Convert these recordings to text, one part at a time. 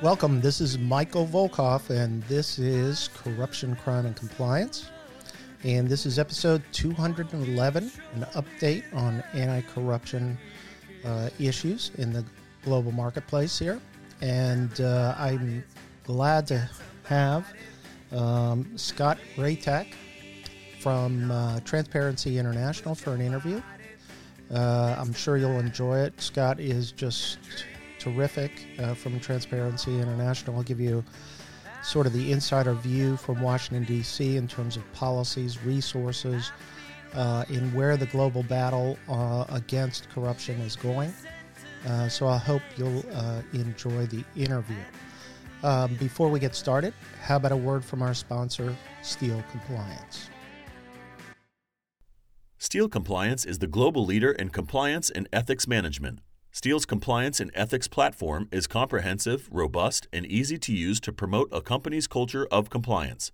Welcome. This is Michael Volkov, and this is Corruption, Crime, and Compliance. And this is episode 211, an update on anti corruption uh, issues in the global marketplace here. And uh, I'm glad to have um, Scott Greytak from uh, Transparency International for an interview. Uh, I'm sure you'll enjoy it. Scott is just terrific uh, from Transparency International. I'll give you sort of the insider view from Washington, D.C., in terms of policies, resources, uh, in where the global battle uh, against corruption is going. Uh, so I hope you'll uh, enjoy the interview. Um, before we get started, how about a word from our sponsor, Steele Compliance? Steele Compliance is the global leader in compliance and ethics management. Steele's compliance and ethics platform is comprehensive, robust, and easy to use to promote a company's culture of compliance.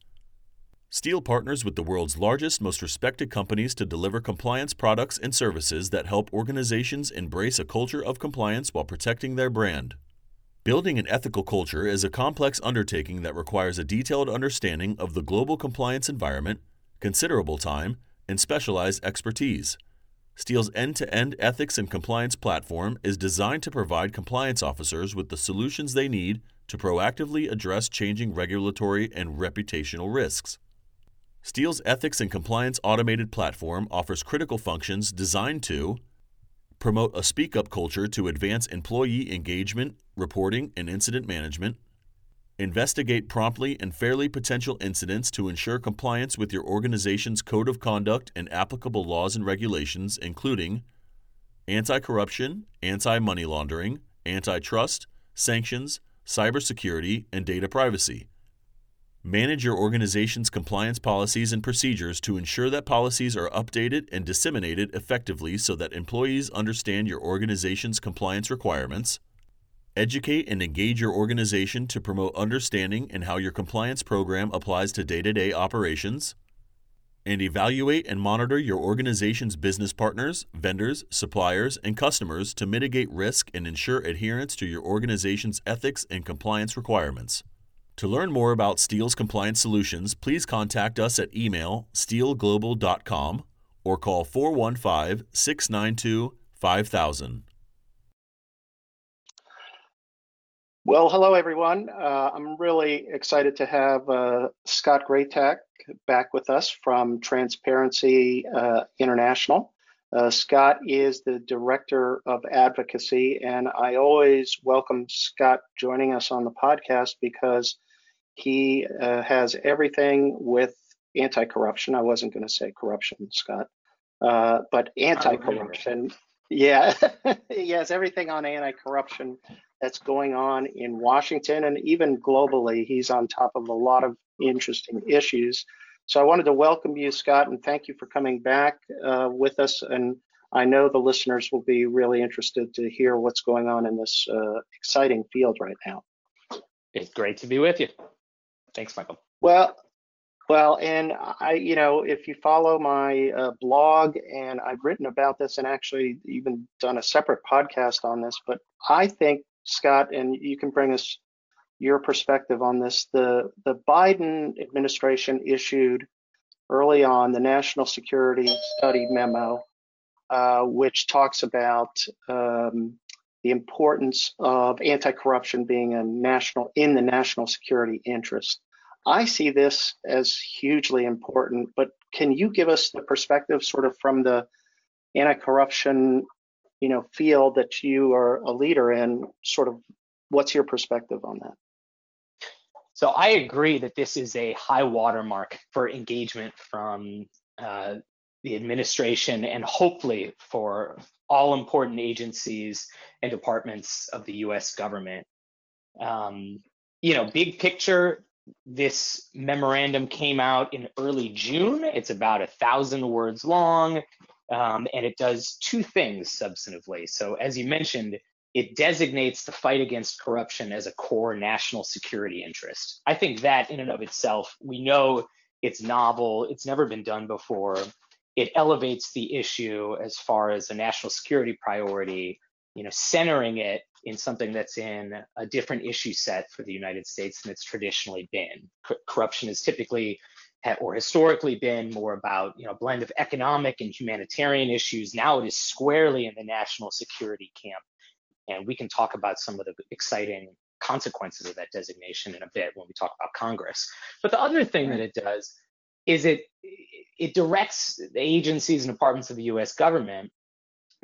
Steele partners with the world's largest, most respected companies to deliver compliance products and services that help organizations embrace a culture of compliance while protecting their brand. Building an ethical culture is a complex undertaking that requires a detailed understanding of the global compliance environment, considerable time, and specialized expertise. Steele's end to end ethics and compliance platform is designed to provide compliance officers with the solutions they need to proactively address changing regulatory and reputational risks. Steele's ethics and compliance automated platform offers critical functions designed to promote a speak up culture to advance employee engagement, reporting, and incident management, investigate promptly and fairly potential incidents to ensure compliance with your organization's code of conduct and applicable laws and regulations, including anti corruption, anti money laundering, antitrust, sanctions, cybersecurity, and data privacy. Manage your organization's compliance policies and procedures to ensure that policies are updated and disseminated effectively so that employees understand your organization's compliance requirements. Educate and engage your organization to promote understanding and how your compliance program applies to day to day operations. And evaluate and monitor your organization's business partners, vendors, suppliers, and customers to mitigate risk and ensure adherence to your organization's ethics and compliance requirements. To learn more about Steele's compliance solutions, please contact us at email steeleglobal.com or call 415 692 5000. Well, hello, everyone. Uh, I'm really excited to have uh, Scott Greytak back with us from Transparency uh, International. Uh, Scott is the Director of Advocacy, and I always welcome Scott joining us on the podcast because he uh, has everything with anti corruption. I wasn't going to say corruption, Scott, uh, but anti corruption. Yeah, he has everything on anti corruption that's going on in Washington and even globally. He's on top of a lot of interesting issues. So I wanted to welcome you, Scott, and thank you for coming back uh, with us. And I know the listeners will be really interested to hear what's going on in this uh, exciting field right now. It's great to be with you. Thanks, Michael. Well, well, and I, you know, if you follow my uh, blog, and I've written about this, and actually even done a separate podcast on this, but I think Scott, and you can bring us your perspective on this. The the Biden administration issued early on the National Security Study Memo, uh, which talks about um, the importance of anti-corruption being a national in the national security interest. I see this as hugely important, but can you give us the perspective sort of from the anti-corruption you know field that you are a leader in sort of what's your perspective on that? So i agree that this is a high watermark for engagement from uh, the administration and hopefully for all important agencies and departments of the us government. Um, you know big picture this memorandum came out in early june. It's about a thousand words long um, and it does two things substantively. So, as you mentioned, it designates the fight against corruption as a core national security interest. I think that in and of itself, we know it's novel, it's never been done before. It elevates the issue as far as a national security priority, you know, centering it in something that's in a different issue set for the United States than it's traditionally been. C- corruption is typically or historically been more about you know a blend of economic and humanitarian issues. Now it is squarely in the national security camp, and we can talk about some of the exciting consequences of that designation in a bit when we talk about Congress. But the other thing that it does is it it directs the agencies and departments of the U.S. government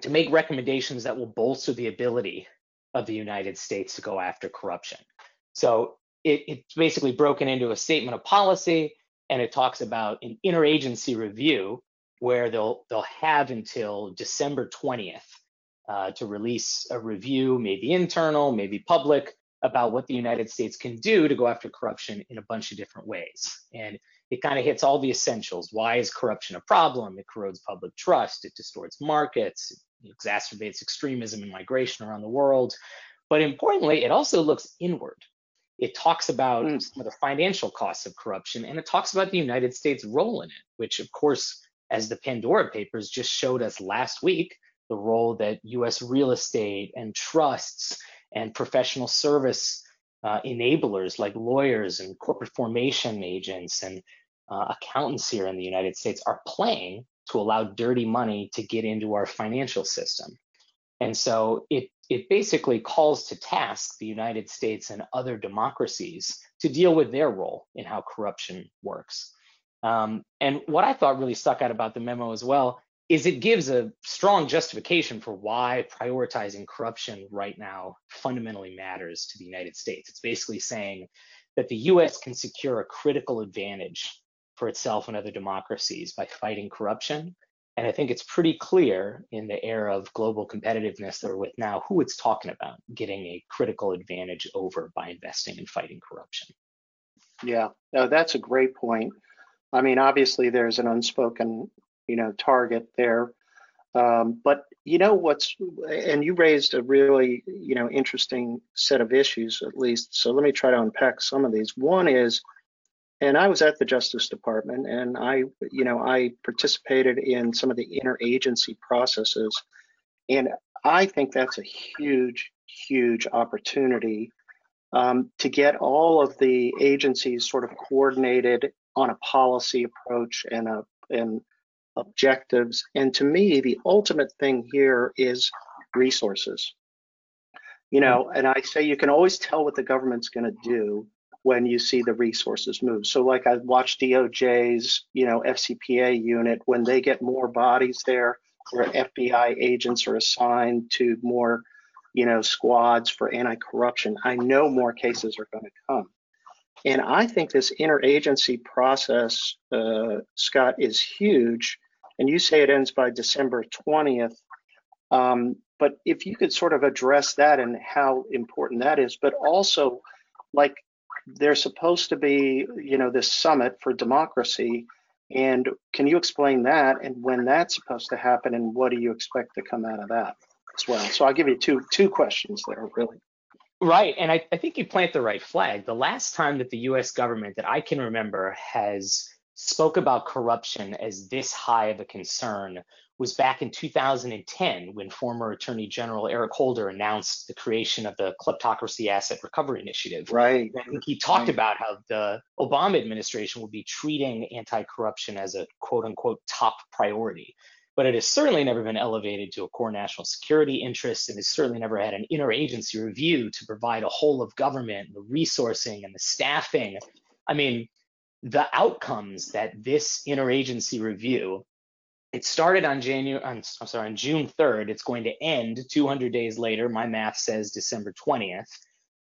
to make recommendations that will bolster the ability of the United States to go after corruption. So it, it's basically broken into a statement of policy and it talks about an interagency review where they'll they'll have until December 20th uh, to release a review, maybe internal, maybe public, about what the United States can do to go after corruption in a bunch of different ways. And it kind of hits all the essentials. Why is corruption a problem? It corrodes public trust, it distorts markets, it exacerbates extremism and migration around the world. But importantly, it also looks inward it talks about mm. some of the financial costs of corruption and it talks about the United States' role in it, which, of course, as the Pandora Papers just showed us last week, the role that US real estate and trusts and professional service uh, enablers like lawyers and corporate formation agents and uh, accountants here in the United States are playing to allow dirty money to get into our financial system. And so it it basically calls to task the United States and other democracies to deal with their role in how corruption works. Um, and what I thought really stuck out about the memo as well is it gives a strong justification for why prioritizing corruption right now fundamentally matters to the United States. It's basically saying that the US can secure a critical advantage for itself and other democracies by fighting corruption and I think it's pretty clear in the era of global competitiveness that we're with now who it's talking about getting a critical advantage over by investing in fighting corruption. Yeah, no, that's a great point. I mean, obviously there's an unspoken, you know, target there. Um, but you know what's, and you raised a really, you know, interesting set of issues at least. So let me try to unpack some of these. One is and I was at the Justice Department, and I, you know, I participated in some of the interagency processes, and I think that's a huge, huge opportunity um, to get all of the agencies sort of coordinated on a policy approach and a and objectives. And to me, the ultimate thing here is resources. You know, and I say you can always tell what the government's going to do when you see the resources move. So like I watched DOJ's, you know, FCPA unit, when they get more bodies there, where FBI agents are assigned to more, you know, squads for anti-corruption, I know more cases are going to come. And I think this interagency process, uh, Scott, is huge. And you say it ends by December 20th. Um, but if you could sort of address that and how important that is, but also like there's supposed to be, you know, this summit for democracy. And can you explain that and when that's supposed to happen and what do you expect to come out of that as well? So I'll give you two two questions there, really. Right. And I, I think you plant the right flag. The last time that the US government that I can remember has spoke about corruption as this high of a concern was back in 2010 when former Attorney General Eric Holder announced the creation of the Kleptocracy Asset Recovery Initiative. Right. And he talked right. about how the Obama administration would be treating anti corruption as a quote unquote top priority. But it has certainly never been elevated to a core national security interest and has certainly never had an interagency review to provide a whole of government, the resourcing and the staffing. I mean, the outcomes that this interagency review it started on January, on, I'm sorry, on June 3rd. It's going to end 200 days later. My math says December 20th,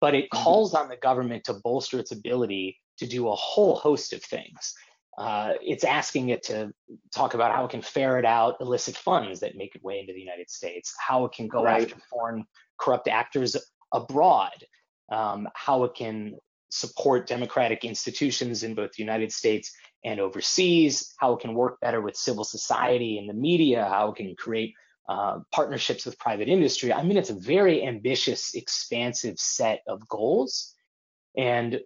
but it mm-hmm. calls on the government to bolster its ability to do a whole host of things. Uh, it's asking it to talk about how it can ferret out illicit funds that make its way into the United States, how it can go right. after foreign corrupt actors abroad, um, how it can support democratic institutions in both the United States and overseas, how it can work better with civil society and the media, how it can create uh, partnerships with private industry. I mean, it's a very ambitious, expansive set of goals. And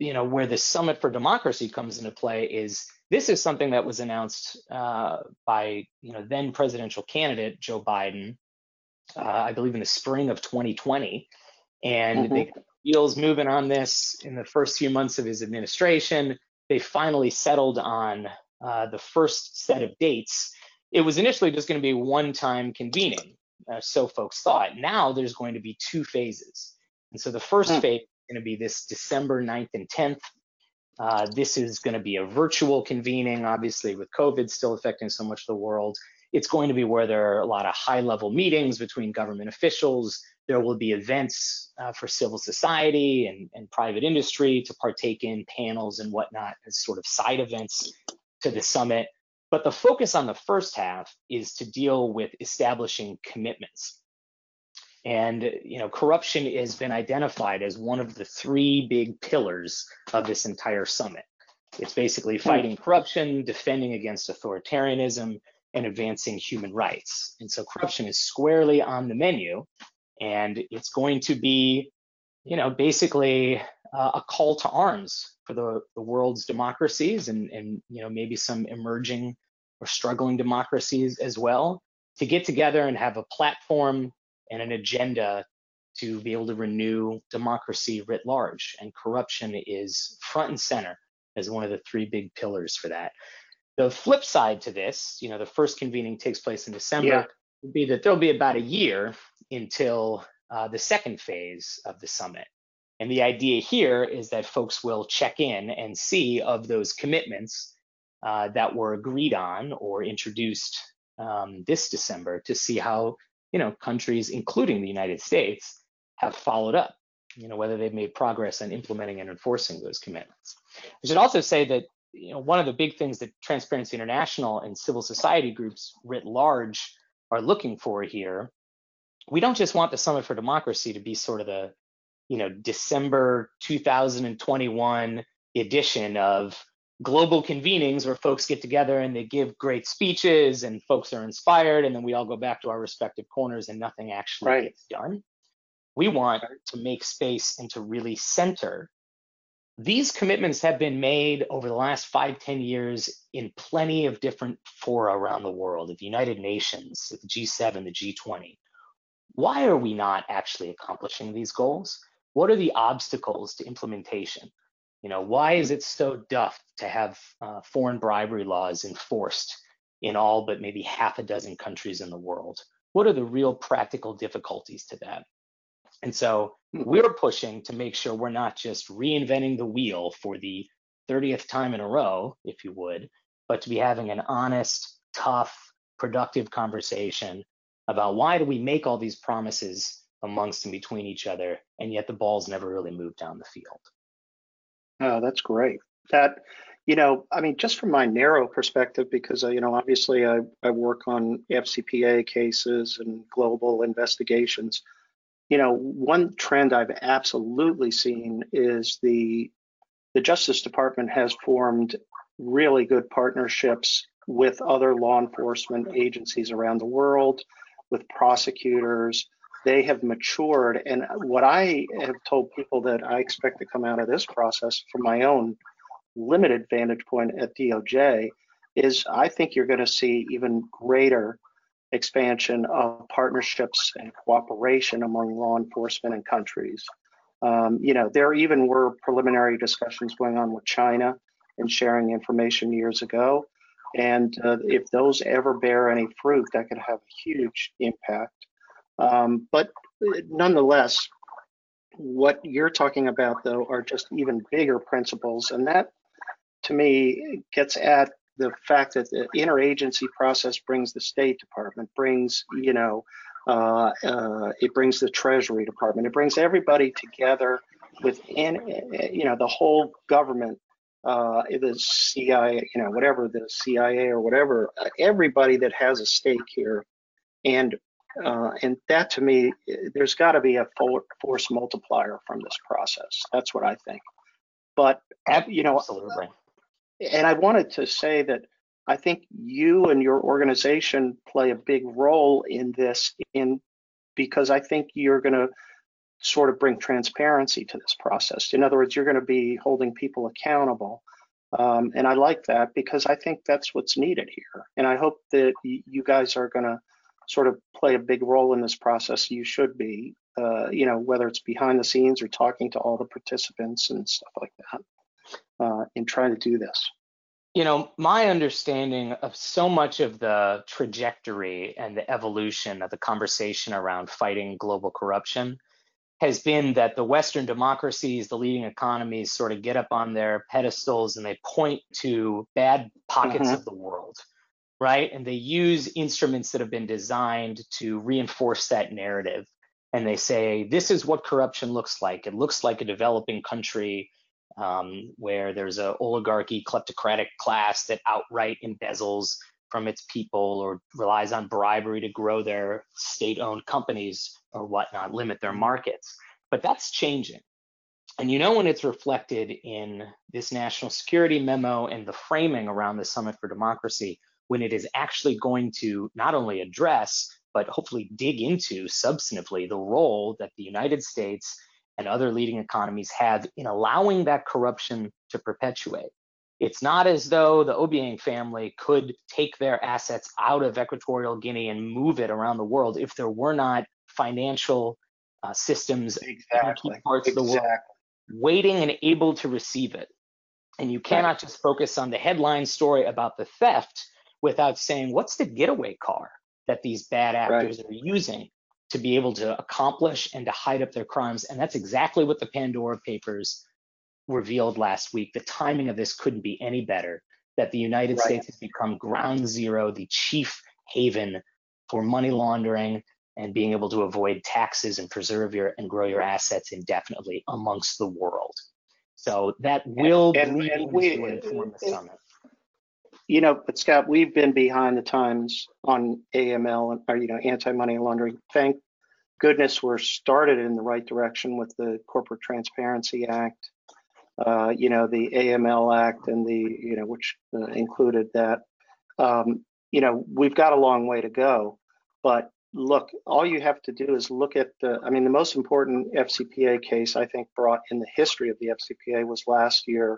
you know where the Summit for Democracy comes into play is this is something that was announced uh, by you know then presidential candidate Joe Biden, uh, I believe in the spring of 2020, and Mhm. they wheels moving on this in the first few months of his administration. They finally settled on uh, the first set of dates. It was initially just going to be one-time convening, uh, so folks thought. Now there's going to be two phases, and so the first Hmm. phase is going to be this December 9th and 10th. Uh, this is going to be a virtual convening, obviously, with COVID still affecting so much of the world. It's going to be where there are a lot of high level meetings between government officials. There will be events uh, for civil society and, and private industry to partake in panels and whatnot as sort of side events to the summit. But the focus on the first half is to deal with establishing commitments. And you know, corruption has been identified as one of the three big pillars of this entire summit. It's basically fighting corruption, defending against authoritarianism, and advancing human rights. And so corruption is squarely on the menu, and it's going to be, you know, basically uh, a call to arms for the, the world's democracies and, and, you know, maybe some emerging or struggling democracies as well to get together and have a platform and an agenda to be able to renew democracy writ large. And corruption is front and center as one of the three big pillars for that. The flip side to this, you know, the first convening takes place in December, Yeah. would be that there'll be about a year until uh, the second phase of the summit. And the idea here is that folks will check in and see of those commitments uh, that were agreed on or introduced um, this December to see how, you know, countries, including the United States, have followed up, you know, whether they've made progress in implementing and enforcing those commitments. I should also say that, you know, one of the big things that Transparency International and civil society groups writ large are looking for here, we don't just want the Summit for Democracy to be sort of the, you know, December 2021 edition of global convenings where folks get together and they give great speeches and folks are inspired and then we all go back to our respective corners and nothing actually Right. gets done. We want to make space and to really center. These commitments have been made over the last five, ten years in plenty of different fora around the world, at the United Nations, at the G7, the G20. Why are we not actually accomplishing these goals? What are the obstacles to implementation? You know, why is it so duff to have uh, foreign bribery laws enforced in all but maybe half a dozen countries in the world? What are the real practical difficulties to that? And so Mhm. we're pushing to make sure we're not just reinventing the wheel for the 30th time in a row, if you would, but to be having an honest, tough, productive conversation about why do we make all these promises amongst and between each other, and yet the ball's never really move down the field. Oh, that's great. That, you know, I mean, just from my narrow perspective, because, uh, you know, obviously I, I work on FCPA cases and global investigations. You know, one trend I've absolutely seen is the the Justice Department has formed really good partnerships with other law enforcement agencies around the world, with prosecutors. They have matured. And what I have told people that I expect to come out of this process from my own limited vantage point at DOJ is I think you're going to see even greater expansion of partnerships and cooperation among law enforcement and countries. Um, you know, there even were preliminary discussions going on with China and sharing information years ago. And uh, if those ever bear any fruit, that could have a huge impact. Um, but nonetheless, what you're talking about, though, are just even bigger principles. And that, to me, gets at the fact that the interagency process brings the State Department, brings, you know, uh, uh, it brings the Treasury Department, it brings everybody together within, you know, the whole government, uh, the CIA, you know, whatever the CIA or whatever, uh, everybody that has a stake here, and uh, and that to me, there's got to be a force multiplier from this process. That's what I think. But you know, Absolutely. and I wanted to say that I think you and your organization play a big role in this in because I think you're going to sort of bring transparency to this process. In other words, you're going to be holding people accountable. Um, and I like that because I think that's what's needed here. And I hope that you guys are going to sort of play a big role in this process. You should be, uh, you know, whether it's behind the scenes or talking to all the participants and stuff like that uh, in trying to do this. You know, my understanding of so much of the trajectory and the evolution of the conversation around fighting global corruption has been that the Western democracies, the leading economies, sort of get up on their pedestals and they point to bad pockets Mhm. of the world, right? And they use instruments that have been designed to reinforce that narrative. And they say, this is what corruption looks like. It looks like a developing country um, where there's a oligarchy, kleptocratic class that outright embezzles from its people or relies on bribery to grow their state-owned companies or whatnot, limit their mm-hmm. markets. But that's changing. And you know when it's reflected in this national security memo and the framing around the Summit for Democracy, when it is actually going to not only address, but hopefully dig into substantively the role that the United States and other leading economies have in allowing that corruption to perpetuate. It's not as though the Obiang family could take their assets out of Equatorial Guinea and move it around the world if there were not financial uh, systems in Exactly. key parts of the world waiting and able to receive it. And you cannot just focus on the headline story about the theft without saying, what's the getaway car that these bad actors are using to be able to accomplish and to hide up their crimes? And that's exactly what the Pandora Papers revealed last week. The timing of this couldn't be any better. That the United Right. States has become ground zero, the chief haven for money laundering and being able to avoid taxes and preserve your and grow your assets indefinitely amongst the world. So that will and- and we- and inform the it- summit. You know, but Scott, we've been behind the times on AML and, or, you know, anti-money laundering. Thank goodness we're started in the right direction with the Corporate Transparency Act, uh, you know, the AML Act and the, you know, which uh, included that. Um, you know, we've got a long way to go, but look, all you have to do is look at the, I mean, the most important FCPA case I think brought in the history of the FCPA was last year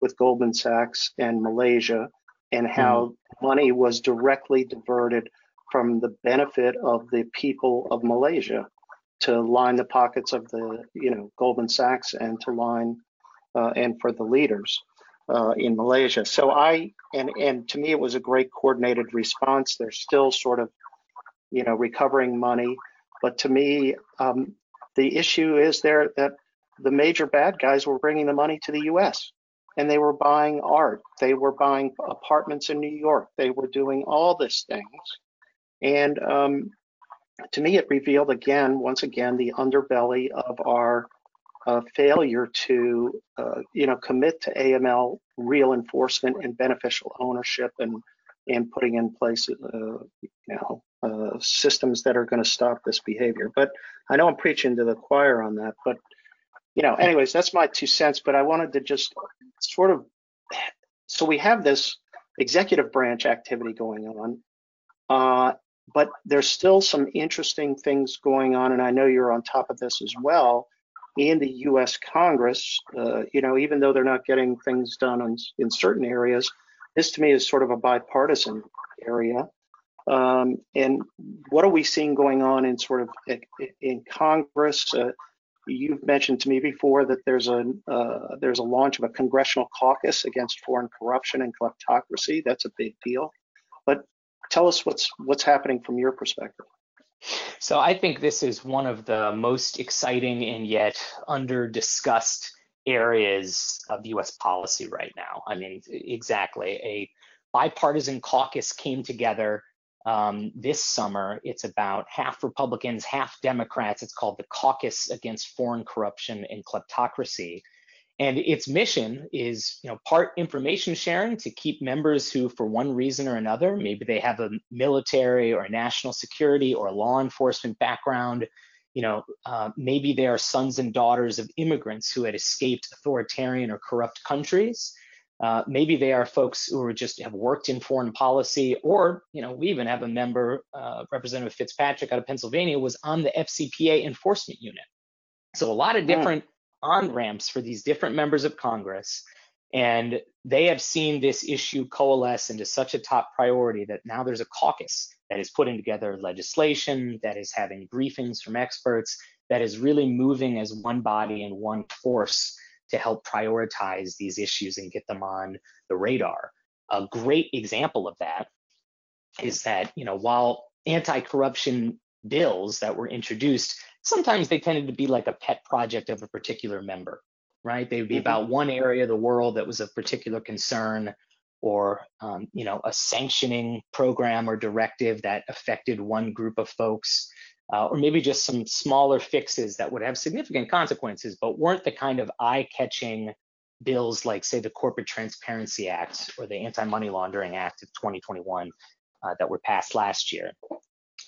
with Goldman Sachs and Malaysia and how money was directly diverted from the benefit of the people of Malaysia to line the pockets of the, you know, Goldman Sachs and to line and for the leaders uh, in Malaysia. So I and and to me it was a great coordinated response. They're still sort of, you know, recovering money, but to me um, the issue is there that the major bad guys were bringing the money to the U.S and they were buying art. They were buying apartments in New York. They were doing all these things. And um, to me, it revealed again, once again, the underbelly of our uh, failure to, uh, you know, commit to AML real enforcement and beneficial ownership and and putting in place, uh, you know, uh, systems that are going to stop this behavior. But I know I'm preaching to the choir on that. But you know, anyways, that's my two cents. But I wanted to just sort of so we have this executive branch activity going on uh, but there's still some interesting things going on and i know you're on top of this as well in the us congress uh, you know even though they're not getting things done in, in certain areas this to me is sort of a bipartisan area um, and what are we seeing going on in sort of in congress uh, You've mentioned to me before that there's a uh, there's a launch of a congressional caucus against foreign corruption and kleptocracy. That's a big deal. But tell us what's what's happening from your perspective. So I think this is one of the most exciting and yet under discussed areas of US policy right now. I mean, exactly. A bipartisan caucus came together um, this summer. It's about half Republicans, half Democrats. It's called the Caucus Against Foreign Corruption and Kleptocracy. And its mission is, you know, part information sharing to keep members who, for one reason or another, maybe they have a military or national security or law enforcement background, you know, uh, maybe they are sons and daughters of immigrants who had escaped authoritarian or corrupt countries. Uh, maybe they are folks who are just have worked in foreign policy, or you know, we even have a member, uh, Representative Fitzpatrick out of Pennsylvania, was on the FCPA enforcement unit. So a lot of different on ramps for these different members of Congress, and they have seen this issue coalesce into such a top priority that now there's a caucus that is putting together legislation, that is having briefings from experts, that is really moving as one body and one force to help prioritize these issues and get them on the radar. A great example of that is that, you know, while anti-corruption bills that were introduced, sometimes they tended to be like a pet project of a particular member, right? They would be Mhm. about one area of the world that was of particular concern or, um, you know, a sanctioning program or directive that affected one group of folks uh, or maybe just some smaller fixes that would have significant consequences, but weren't the kind of eye-catching bills like, say, the Corporate Transparency Act or the Anti-Money Laundering Act of 2021 uh, that were passed last year.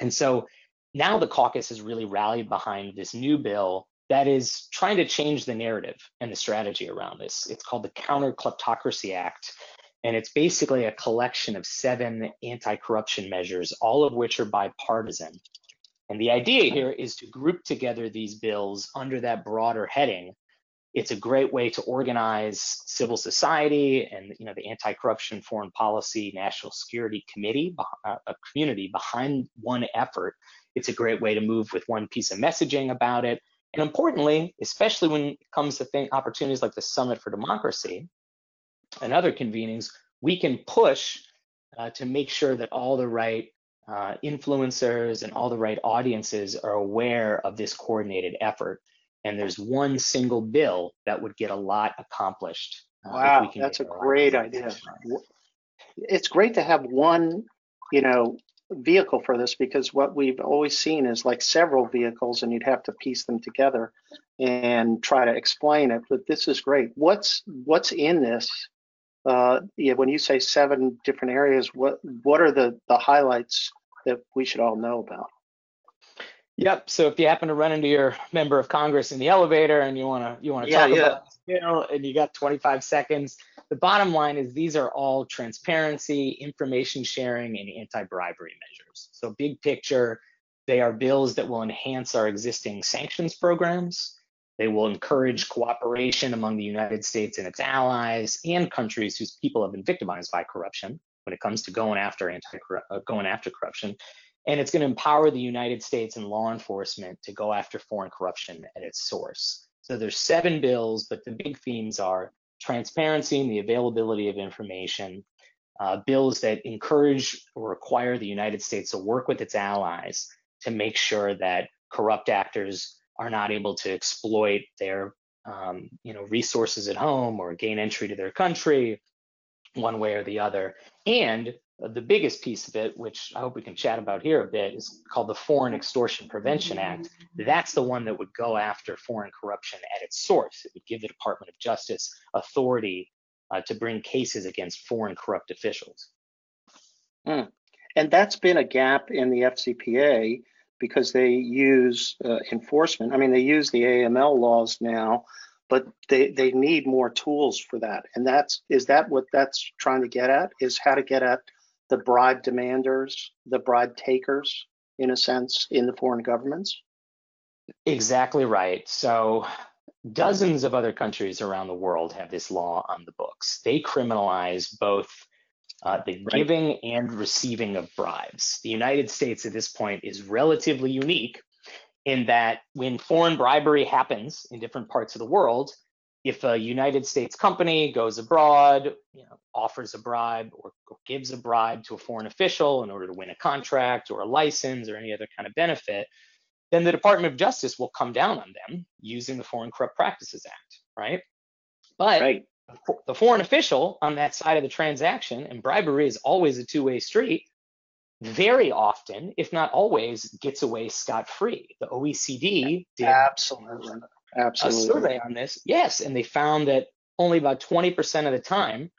And so now the caucus has really rallied behind this new bill that is trying to change the narrative and the strategy around this. It's called the Counter Kleptocracy Act. And it's basically a collection of seven anti corruption measures, all of which are bipartisan. And the idea here is to group together these bills under that broader heading. It's a great way to organize civil society and you know the Anti-Corruption Foreign Policy National Security Committee, uh, a community behind one effort. It's a great way to move with one piece of messaging about it. And importantly, especially when it comes to thing, opportunities like the Summit for Democracy and other convenings, we can push uh, to make sure that all the right uh, influencers and all the right audiences are aware of this coordinated effort. And there's one single bill that would get a lot accomplished. uh, Wow, that's get a great idea. It's great to have one, you know, vehicle for this because what we've always seen is like several vehicles and you'd have to piece them together and try to explain it. But this is great. What's what's in this? Uh, yeah, when you say seven different areas, what what are the the highlights that we should all know about? Yep. So if you happen to run into your member of Congress in the elevator and you wanna you wanna Yeah, talk yeah. about bill and you got 25 seconds, the bottom line is these are all transparency, information sharing, and anti-bribery measures. So big picture, they are bills that will enhance our existing sanctions programs. They will encourage cooperation among the United States and its allies and countries whose people have been victimized by corruption when it comes to going after anti uh, going after corruption and it's going to empower the United States and law enforcement to go after foreign corruption at its source. So there's seven bills, but the big themes are transparency and the availability of information, uh, bills that encourage or require the United States to work with its allies to make sure that corrupt actors are not able to exploit their um, you know resources at home or gain entry to their country one way or the other. And the biggest piece of it, which I hope we can chat about here a bit, is called the Foreign Extortion Prevention Act. That's the one that would go after foreign corruption at its source. It would give the Department of Justice authority uh, to bring cases against foreign corrupt officials. And that's been a gap in the FCPA because they use uh, enforcement. I mean, they use the AML laws now, but they, they need more tools for that. And that's is that what that's trying to get at? Is how to get at the bribe demanders, the bribe takers, in a sense, in the foreign governments. Exactly right. So, dozens of other countries around the world have this law on the books. They criminalize both uh, the Right. giving and receiving of bribes. The United States at this point is relatively unique in that when foreign bribery happens in different parts of the world, if a United States company goes abroad, you know, offers a bribe or, or gives a bribe to a foreign official in order to win a contract or a license or any other kind of benefit, then the Department of Justice will come down on them using the Foreign Corrupt Practices Act, right? But Right. the foreign official on that side of the transaction, and bribery is always a two-way street, very often, if not always, gets away scot-free. The OECD did Absolutely. A survey on this, yes, and they found that only about 20% of the time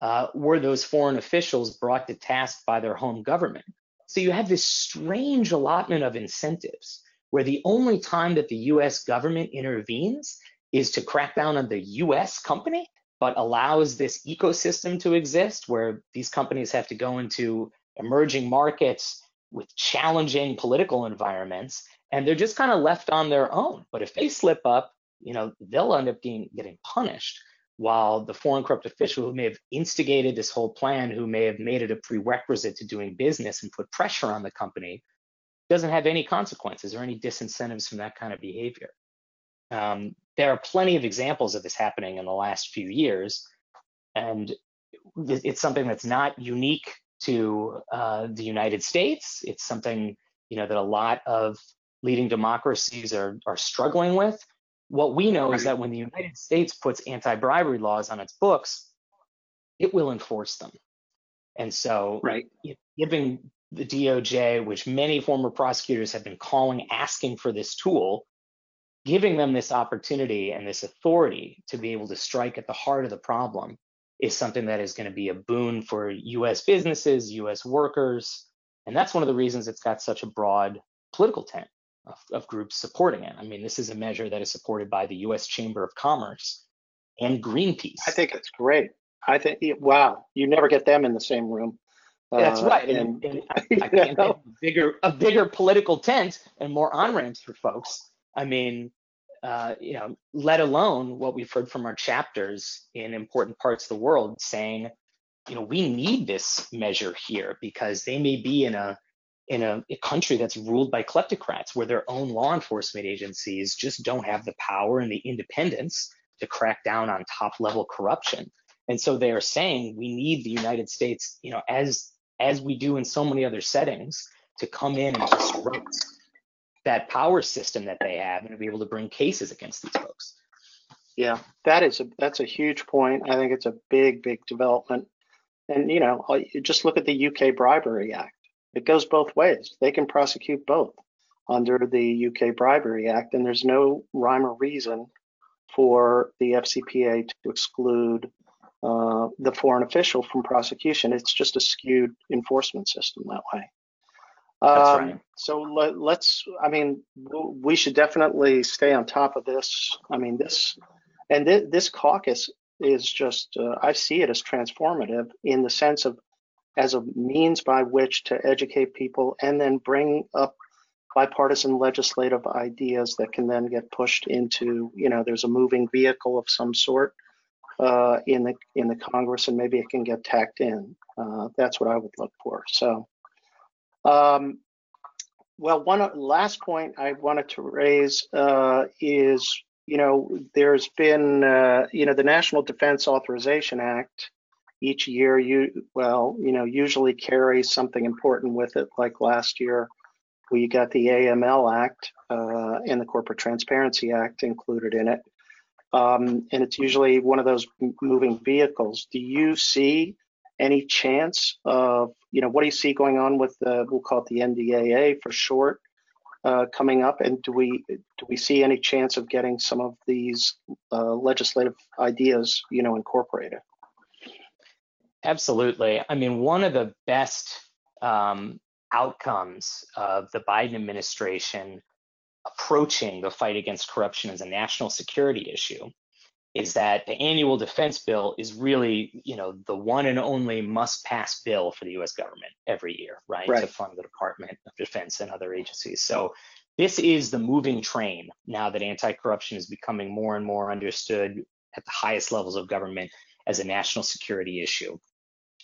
uh, were those foreign officials brought to task by their home government. So you have this strange allotment of incentives where the only time that the US government intervenes is to crack down on the US company but allows this ecosystem to exist where these companies have to go into emerging markets with challenging political environments and they're just kind of left on their own. But if they slip up, you know, they'll end up being getting punished while the foreign corrupt official who may have instigated this whole plan, who may have made it a prerequisite to doing business and put pressure on the company, doesn't have any consequences or any disincentives from that kind of behavior. Um, there are plenty of examples of this happening in the last few years, and it's something that's not unique to uh, the United States. It's something you know that a lot of leading democracies are are struggling with. What we know is that when the United States puts anti-bribery laws on its books, it will enforce them. And so, Right. giving the DOJ, which many former prosecutors have been calling, asking for this tool, giving them this opportunity and this authority to be able to strike at the heart of the problem is something that is going to be a boon for US businesses, US workers. And that's one of the reasons it's got such a broad political tent of, of groups supporting it. I mean, this is a measure that is supported by the US Chamber of Commerce and Greenpeace. I think it's great. I think, wow, you never get them in the same room. That's Uh, right. And, And, and I, I can't think a bigger, a bigger political tent and more on ramps for folks. I mean, uh, you know, let alone what we've heard from our chapters in important parts of the world saying, you know, we need this measure here because they may be in a in a, a country that's ruled by kleptocrats where their own law enforcement agencies just don't have the power and the independence to crack down on top level corruption. And so they are saying we need the United States, you know, as as we do in so many other settings, to come in and disrupt that power system that they have and to be able to bring cases against these folks. yeah, that is a, that's a huge point. I think it's a big, big development. And, you know, uh, just look at the UK Bribery Act. It goes both ways. They can prosecute both under the UK Bribery Act, and there's no rhyme or reason for the FCPA to exclude uh, the foreign official from prosecution. It's just a skewed enforcement system that way. That's Um, right. So let, let's, I mean, we should definitely stay on top of this. I mean, this, and th- this caucus is just, uh, I see it as transformative in the sense of as a means by which to educate people and then bring up bipartisan legislative ideas that can then get pushed into, you know, there's a moving vehicle of some sort uh, in the in the Congress, and maybe it can get tacked in. Uh, that's what I would look for. So, um, well, one last point I wanted to raise uh, is, you know, there's been, uh, you know, the National Defense Authorization Act. Each year, you well, you know, usually carries something important with it. Like last year, we got the AML Act uh, and the Corporate Transparency Act included in it. Um, and it's usually one of those moving vehicles. Do you see any chance of, you know, what do you see going on with the, we'll call it the NDAA for short, uh, coming up? And do we do we see any chance of getting some of these uh, legislative ideas, you know, incorporated? Absolutely. I mean, one of the best um, outcomes of the Biden administration approaching the fight against corruption as a national security issue is that the annual defense bill is really, you know, the one and only must-pass bill for the U.S. government every year, right, to fund the Department of Defense and other agencies. So this is the moving train now that anti-corruption is becoming more and more understood at the highest levels of government as a national security issue.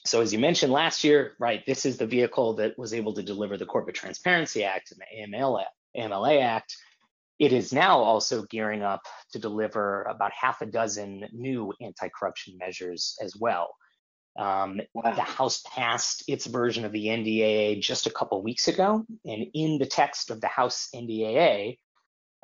So as you mentioned last year, right, this is the vehicle that was able to deliver the Corporate Transparency Act and the AML, AMLA Act. It is now also gearing up to deliver about half a dozen new anti-corruption measures as well. Um, the House passed its version of the NDAA just a couple weeks ago, and in the text of the House NDAA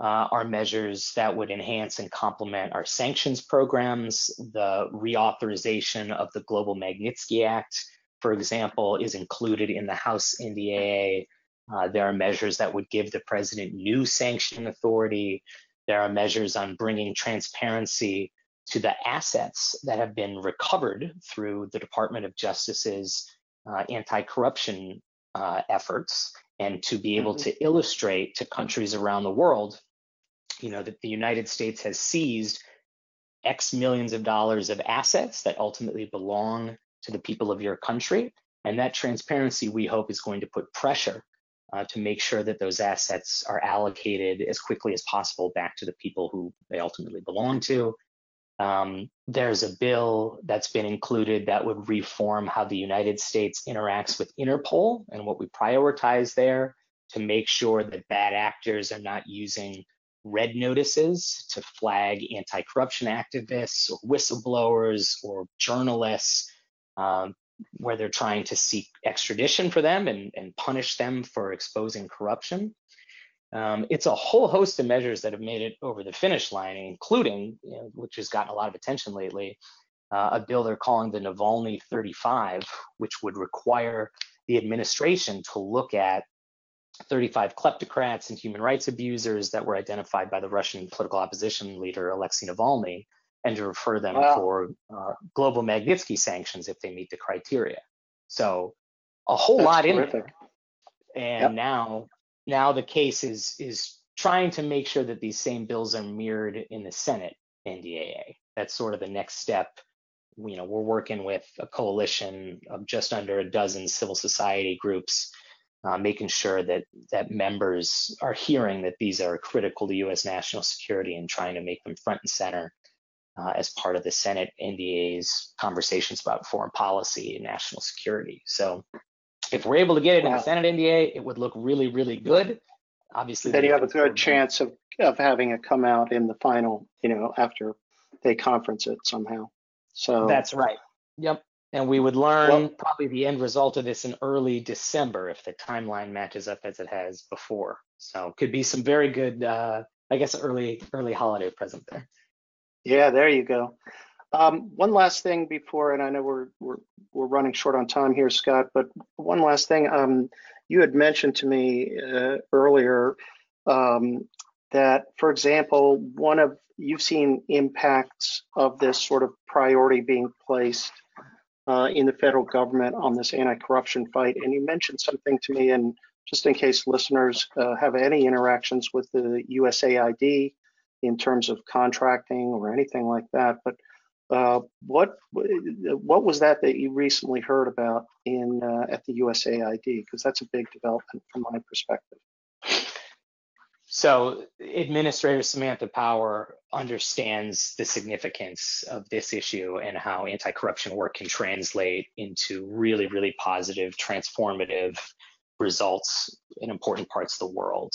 uh, are measures that would enhance and complement our sanctions programs. The reauthorization of the Global Magnitsky Act, for example, is included in the House NDAA. Uh, there are measures that would give the president new sanction authority. There are measures on bringing transparency to the assets that have been recovered through the Department of Justice's uh, anti-corruption uh, efforts, and to be able Mhm. to illustrate to countries around the world, you know, that the United States has seized X millions of dollars of assets that ultimately belong to the people of your country. And that transparency, we hope, is going to put pressure uh, to make sure that those assets are allocated as quickly as possible back to the people who they ultimately belong to. Um, there's a bill that's been included that would reform how the United States interacts with Interpol and what we prioritize there to make sure that bad actors are not using red notices to flag anti corruption activists or whistleblowers or journalists um, where they're trying to seek extradition for them and, and punish them for exposing corruption. Um, it's a whole host of measures that have made it over the finish line, including, you know, which has gotten a lot of attention lately, uh, a bill they're calling the Navalny 35, which would require the administration to look at 35 kleptocrats and human rights abusers that were identified by the Russian political opposition leader Alexei Navalny and to refer them Wow. for uh, global Magnitsky sanctions if they meet the criteria. So a whole That's lot in there. And Yep. now now the case is is trying to make sure that these same bills are mirrored in the Senate NDAA. That's sort of the next step. You know, we're working with a coalition of just under a dozen civil society groups, uh, making sure that that members are hearing that these are critical to U.S. national security and trying to make them front and center uh, as part of the Senate NDA's conversations about foreign policy and national security. So if we're able to get it in the Senate NDA, it would look really, really good. Obviously, Then you have a good chance of, of having it come out in the final, you know, after they conference it somehow. So That's right. Yep. And we would learn Well- probably the end result of this in early December if the timeline matches up as it has before. So could be some very good, uh, I guess, early early holiday present there. Yeah, there you go. Um, one last thing before, and I know we're we're we're running short on time here, Scott, but one last thing. Um, you had mentioned to me uh, earlier um, that, for example, one of you've seen impacts of this sort of priority being placed uh, in the federal government on this anti-corruption fight, and you mentioned something to me, and just in case listeners uh, have any interactions with the USAID in terms of contracting or anything like that. But uh, what what was that that you recently heard about in uh, at the USAID? Because that's a big development from my perspective. So Administrator Samantha Power understands the significance of this issue and how anti-corruption work can translate into really, really positive, transformative results in important parts of the world.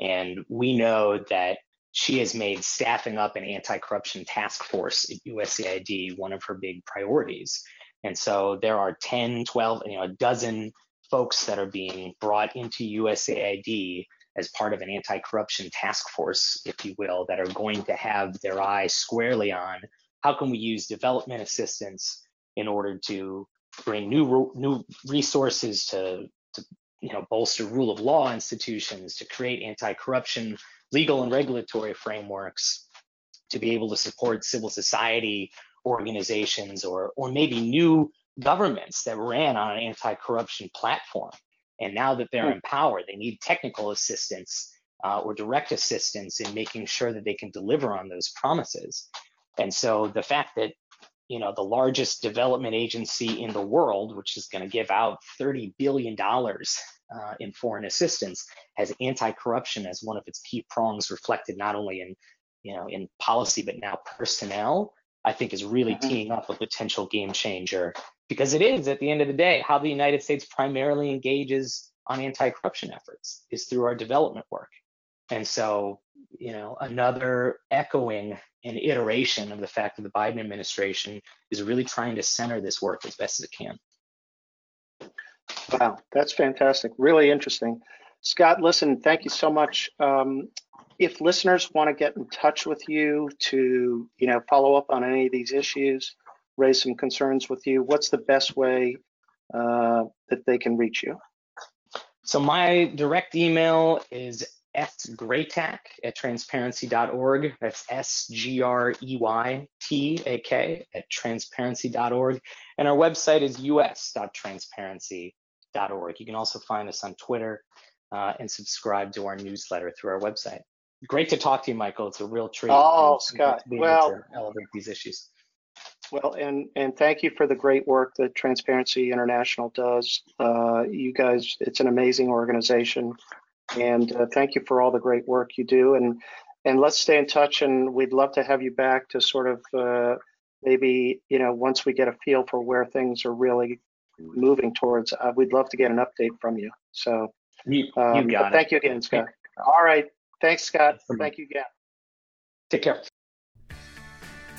And we know that she has made staffing up an anti-corruption task force at USAID one of her big priorities. And so there are 10, 12, you know, a dozen folks that are being brought into USAID as part of an anti-corruption task force, if you will, that are going to have their eye squarely on how can we use development assistance in order to bring new new resources to, to you know bolster rule of law institutions, to create anti-corruption legal and regulatory frameworks, to be able to support civil society organizations or or maybe new governments that ran on an anti-corruption platform. And now that they're Hmm. in power, they need technical assistance uh, or direct assistance in making sure that they can deliver on those promises. And so the fact that you know the largest development agency in the world, which is going to give out 30 billion dollars uh, in foreign assistance, has anti-corruption as one of its key prongs, reflected not only in you know in policy but now personnel. I think is really Mhm. teeing up a potential game changer because it is at the end of the day how the United States primarily engages on anti-corruption efforts is through our development work. And so, you know, another echoing and iteration of the fact that the Biden administration is really trying to center this work as best as it can. Wow, that's fantastic. Really interesting. Scott, listen, thank you so much. Um, if listeners want to get in touch with you to, you know, follow up on any of these issues, raise some concerns with you, what's the best way uh, that they can reach you? So my direct email is sgreytak at transparency.org. That's S-G-R-E-Y-T-A-K at transparency.org. And our website is us.transparency.org. You can also find us on Twitter uh, and subscribe to our newsletter through our website. great to talk to you, Michael. It's a real treat. Oh, Scott, well- to elevate these issues. Well, and and thank you for the great work that Transparency International does. Uh, you guys, it's an amazing organization, and uh, thank you for all the great work you do. And and let's stay in touch. And we'd love to have you back to sort of uh, maybe you know once we get a feel for where things are really moving towards. Uh, we'd love to get an update from you. So You, um, you but got it. thank you again, Scott. All right, thanks, Scott. Thank you again. Take care.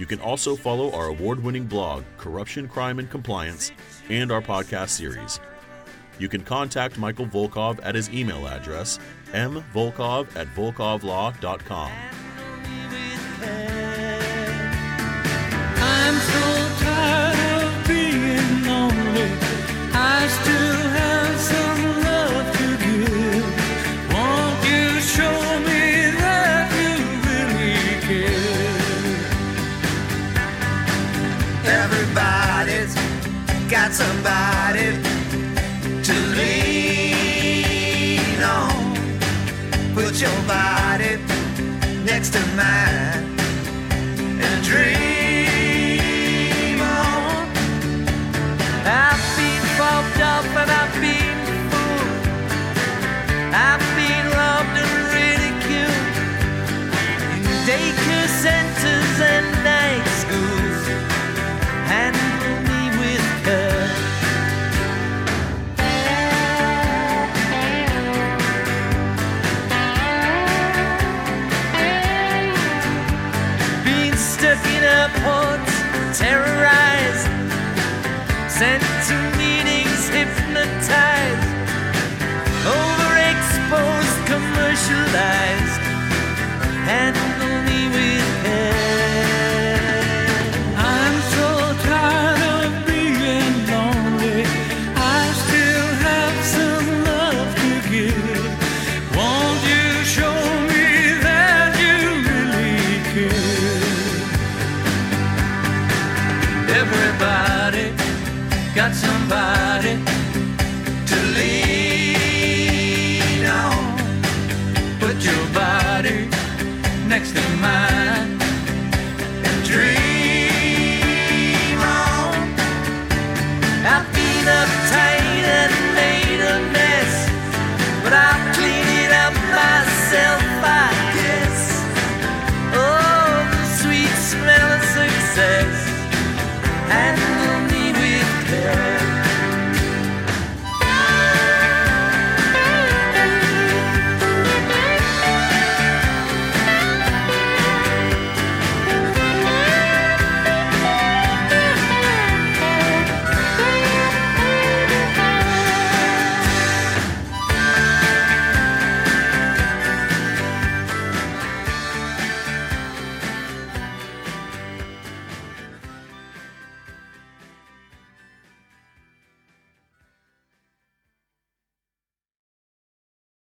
You can also follow our award winning blog, Corruption, Crime, and Compliance, and our podcast series. You can contact Michael Volkov at his email address, mvolkov at volkovlaw.com. I'm so tired of being lonely. Somebody to lean on. Put your body next to mine got some